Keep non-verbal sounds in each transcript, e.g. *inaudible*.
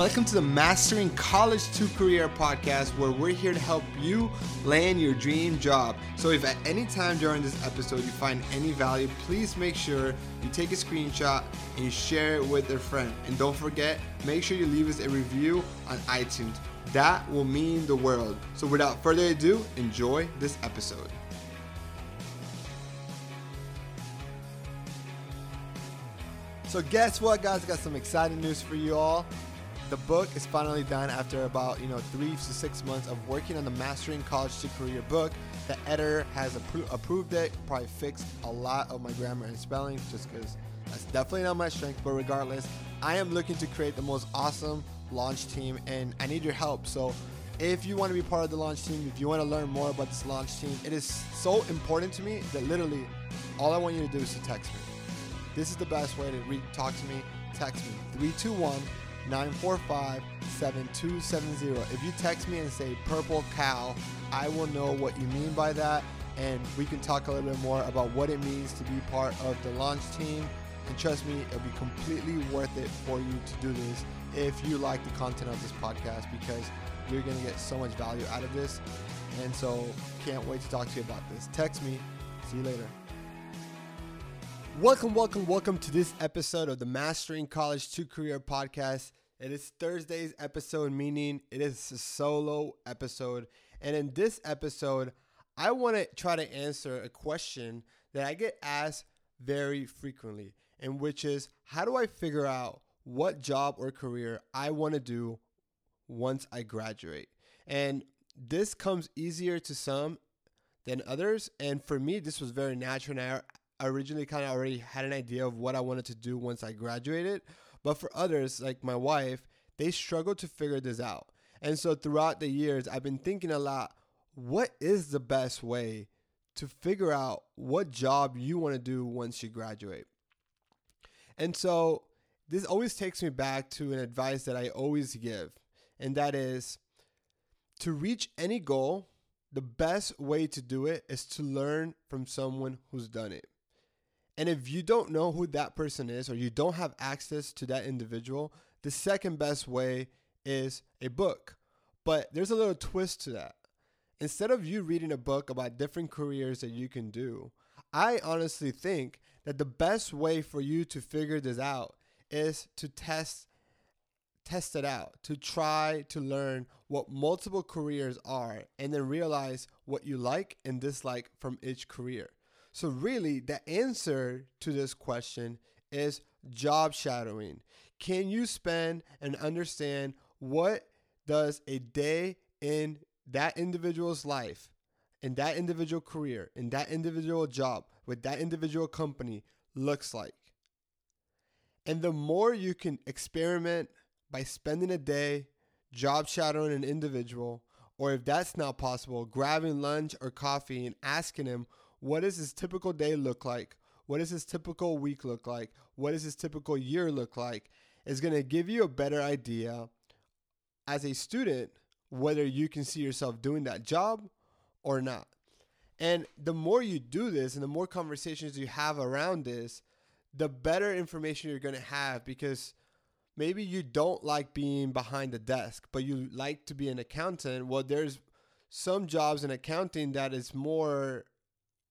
Welcome to the Mastering College to Career podcast, where we're here to help you land your dream job. So, if at any time during this episode you find any value, please make sure you take a screenshot and share it with a friend. And don't forget, make sure you leave us a review on iTunes. That will mean the world. So, without further ado, enjoy this episode. So, guess what, guys? Got some exciting news for you all the book is finally done after about you know three to six months of working on the mastering college to career book. The editor has appro- approved it probably fixed a lot of my grammar and spelling just because that's definitely not my strength but regardless i am looking to create the most awesome launch team and i need your help. So if you want to be part of the launch team if you want to learn more about this launch team it is so important to me that literally all i want you to do is to text me. This is the best way to re- talk to me. Text me 321 945 7270. If you text me and say purple cow, I will know what you mean by that and we can talk a little bit more about what it means to be part of the launch team. And trust me, it'll be completely worth it for you to do this if you like the content of this podcast because you're going to get so much value out of this. And so, can't wait to talk to you about this. Text me. See you later. Welcome, welcome, welcome to this episode of the Mastering College to Career podcast. It is Thursday's episode, meaning it is a solo episode. And in this episode, I want to try to answer a question that I get asked very frequently, and which is how do I figure out what job or career I want to do once I graduate? And this comes easier to some than others. And for me, this was very natural. And I originally kind of already had an idea of what I wanted to do once I graduated. But for others, like my wife, they struggle to figure this out. And so throughout the years, I've been thinking a lot what is the best way to figure out what job you want to do once you graduate? And so this always takes me back to an advice that I always give, and that is to reach any goal, the best way to do it is to learn from someone who's done it. And if you don't know who that person is or you don't have access to that individual, the second best way is a book. But there's a little twist to that. Instead of you reading a book about different careers that you can do, I honestly think that the best way for you to figure this out is to test test it out, to try to learn what multiple careers are and then realize what you like and dislike from each career. So, really, the answer to this question is job shadowing. Can you spend and understand what does a day in that individual's life, in that individual career, in that individual job, with that individual company looks like? And the more you can experiment by spending a day job shadowing an individual, or if that's not possible, grabbing lunch or coffee and asking him what does his typical day look like? What does his typical week look like? What does his typical year look like? Is going to give you a better idea as a student whether you can see yourself doing that job or not. And the more you do this and the more conversations you have around this, the better information you're going to have because maybe you don't like being behind the desk, but you like to be an accountant. Well, there's some jobs in accounting that is more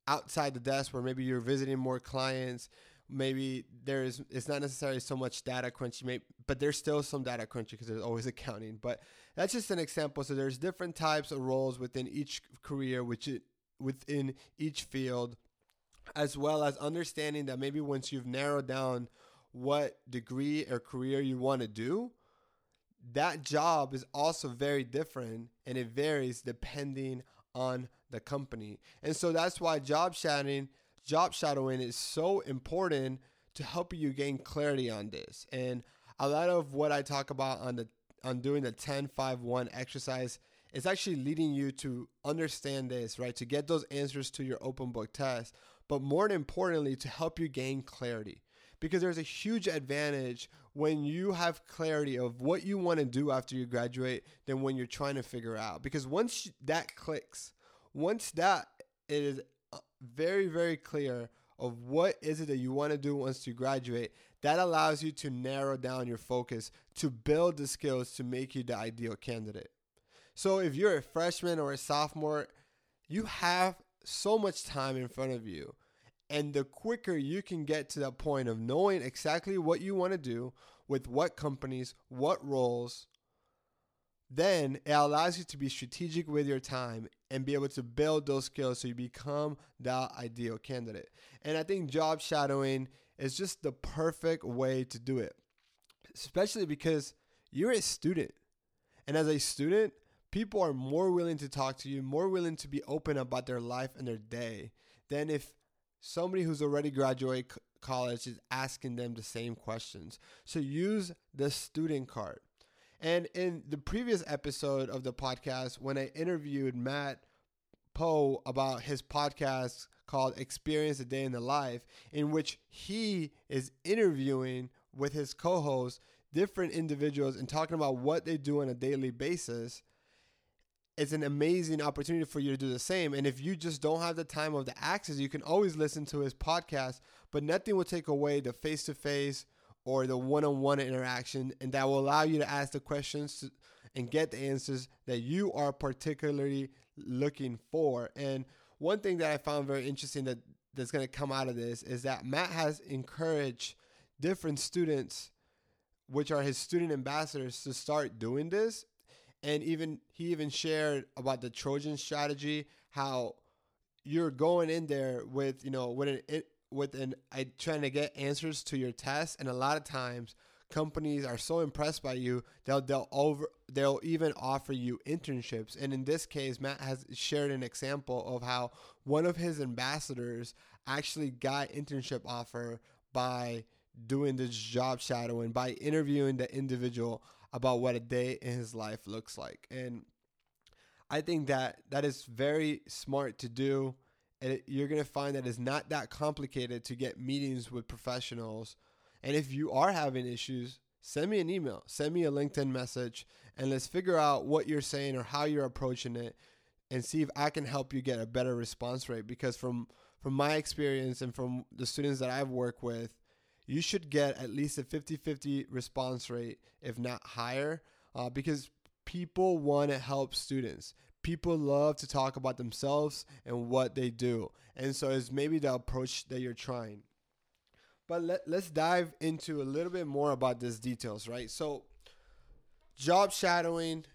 outside the desk where maybe you're visiting more clients. Maybe there's it's not necessarily so much data crunching but there's still some data crunching because there's always *laughs* accounting. But that's just an example. So there's different types of roles within each career which it, within each field as well as understanding that maybe once you've narrowed down what degree or career you want to do that job is also very different and it varies depending on the company. And so that's why job shadowing, job shadowing is so important to help you gain clarity on this. And a lot of what I talk about on the on doing the 10 5 1 exercise is actually leading you to understand this, right? To get those answers to your open book test, but more importantly, to help you gain clarity. Because there's a huge advantage when you have clarity of what you want to do after you graduate than when you're trying to figure out. Because once that clicks, once that it is uh, very very clear of what is it that you want to do once you graduate that allows you to narrow down your focus to build the skills to make you the ideal candidate. So if you're a freshman or a sophomore, you have so much time in front of you. And the quicker you can get to that point of knowing exactly what you want to do with what companies, what roles, then it allows you to be strategic with your time and be able to build those skills so you become that ideal candidate. And I think job shadowing is just the perfect way to do it, especially because you're a student. And as a student, people are more willing to talk to you, more willing to be open about their life and their day than if somebody who's already graduated college is asking them the same questions. So use the student card. And in the previous episode of the podcast, when I interviewed Matt Poe about his podcast called Experience a Day in the Life, in which he is interviewing with his co host different individuals and talking about what they do on a daily basis it's an amazing opportunity for you to do the same. And if you just don't have the time of the access, you can always listen to his podcast, but nothing will take away the face to face or the one on one interaction. And that will allow you to ask the questions to, and get the answers that you are particularly looking for. And one thing that I found very interesting that that's going to come out of this is that Matt has encouraged different students, which are his student ambassadors, to start doing this and even he even shared about the Trojan strategy, how you're going in there with you know with an with an eye trying to get answers to your test, and a lot of times companies are so impressed by you they'll they'll over they'll even offer you internships. And in this case matt has shared an example of how one of his ambassadors actually got internship offer by doing this job shadowing by interviewing the individual about what a day in his life looks like. And I think that that is very smart to do. And you're going to find that it's not that complicated to get meetings with professionals. And if you are having issues, send me an email, send me a LinkedIn message, and let's figure out what you're saying or how you're approaching it and see if I can help you get a better response rate. Because from from my experience and from the students that I've worked with, you should get at least a 50 50 response rate, if not higher, uh, because people want to help students. People love to talk about themselves and what they do. And so it's maybe the approach that you're trying. But let, let's dive into a little bit more about these details, right? So, job shadowing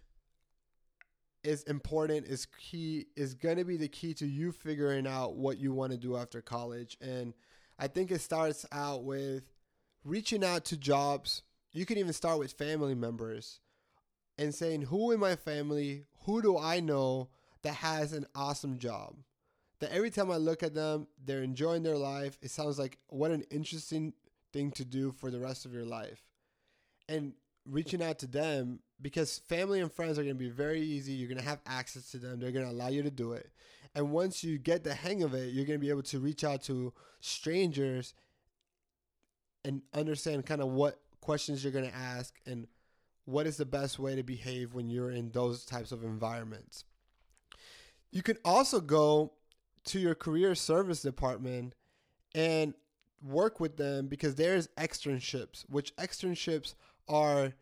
is important, is key, is going to be the key to you figuring out what you want to do after college. And I think it starts out with reaching out to jobs. You can even start with family members and saying, Who in my family, who do I know that has an awesome job? That every time I look at them, they're enjoying their life. It sounds like what an interesting thing to do for the rest of your life. And reaching out to them because family and friends are going to be very easy. You're going to have access to them. They're going to allow you to do it. And once you get the hang of it, you're going to be able to reach out to strangers and understand kind of what questions you're going to ask and what is the best way to behave when you're in those types of environments. You can also go to your career service department and work with them because there's externships, which externships are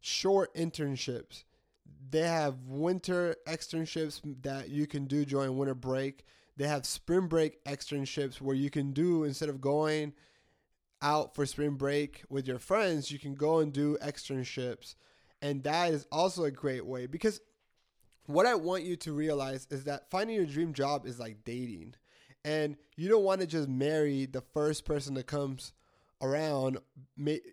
short internships they have winter externships that you can do during winter break. They have spring break externships where you can do instead of going out for spring break with your friends, you can go and do externships. And that is also a great way because what I want you to realize is that finding your dream job is like dating. And you don't want to just marry the first person that comes around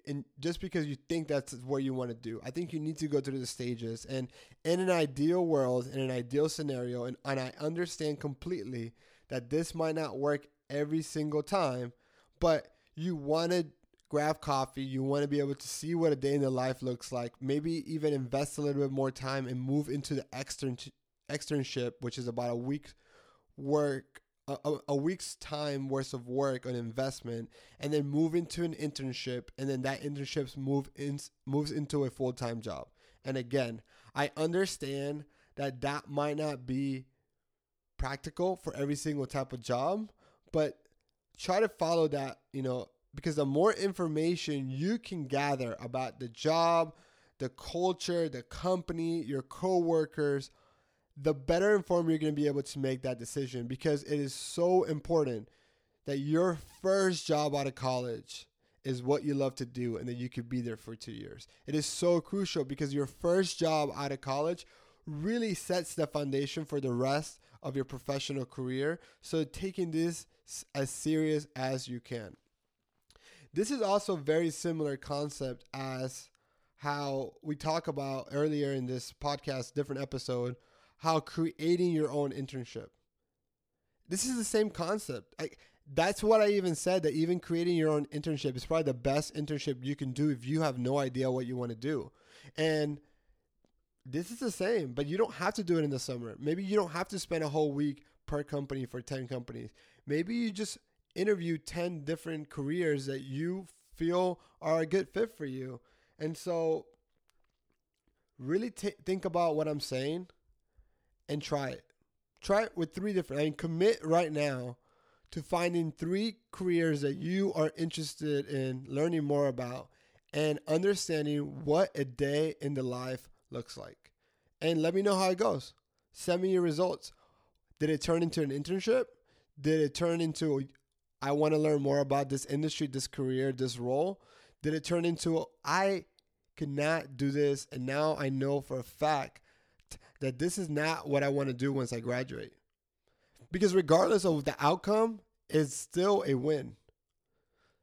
and just because you think that's what you want to do i think you need to go through the stages. And in an ideal world in an ideal scenario and, and i understand completely that this might not work every single time but you want to grab coffee you want to be able to see what a day in the life looks like maybe even invest a little bit more time and move into the extern externship which is about a week work a, a week's time worth of work on investment and then move into an internship and then that internship move in, moves into a full-time job. And again i understand that that might not be practical for every single type of job but try to follow that you know because the more information you can gather about the job, the culture, the company, your coworkers, the better informed you're going to be able to make that decision because it is so important that your first job out of college is what you love to do and that you could be there for 2 years. It is so crucial because your first job out of college really sets the foundation for the rest of your professional career. So taking this as serious as you can. This is also a very similar concept as how we talk about earlier in this podcast, different episode, how creating your own internship. This is the same concept. I, that's what I even said that even creating your own internship is probably the best internship you can do if you have no idea what you want to do. And this is the same, but you don't have to do it in the summer. Maybe you don't have to spend a whole week per company for 10 companies. Maybe you just interview 10 different careers that you feel are a good fit for you. And so, really t- think about what I'm saying and try it. Try it with three different, I mean, commit right now to finding three careers that you are interested in learning more about and understanding what a day in the life looks like. And let me know how it goes. Send me your results. Did it turn into an internship? Did it turn into I want to learn more about this industry, this career, this role? Did it turn into I could not do this and now I know for a fact that this is not what I want to do once I graduate? Because regardless of the outcome, it's still a win.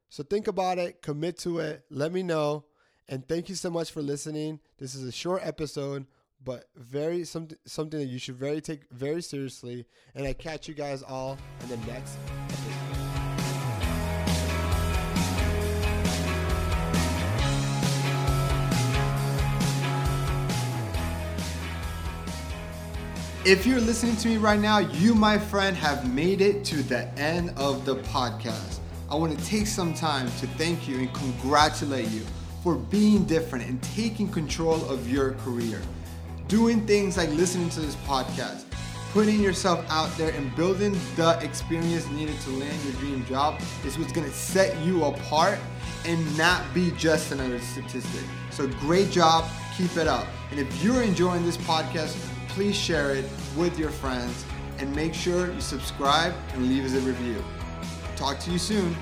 So think about it, commit to it, let me know. And thank you so much for listening. This is a short episode, but very something something that you should very take very seriously. And I catch you guys all in the next episode. If you're listening to me right now, you, my friend, have made it to the end of the podcast. I want to take some time to thank you and congratulate you for being different and taking control of your career. Doing things like listening to this podcast, putting yourself out there and building the experience needed to land your dream job is what's going to set you apart and not be just another statistic. So great job, keep it up. And if you're enjoying this podcast, please share it with your friends and make sure you subscribe and leave us a review. Talk to you soon.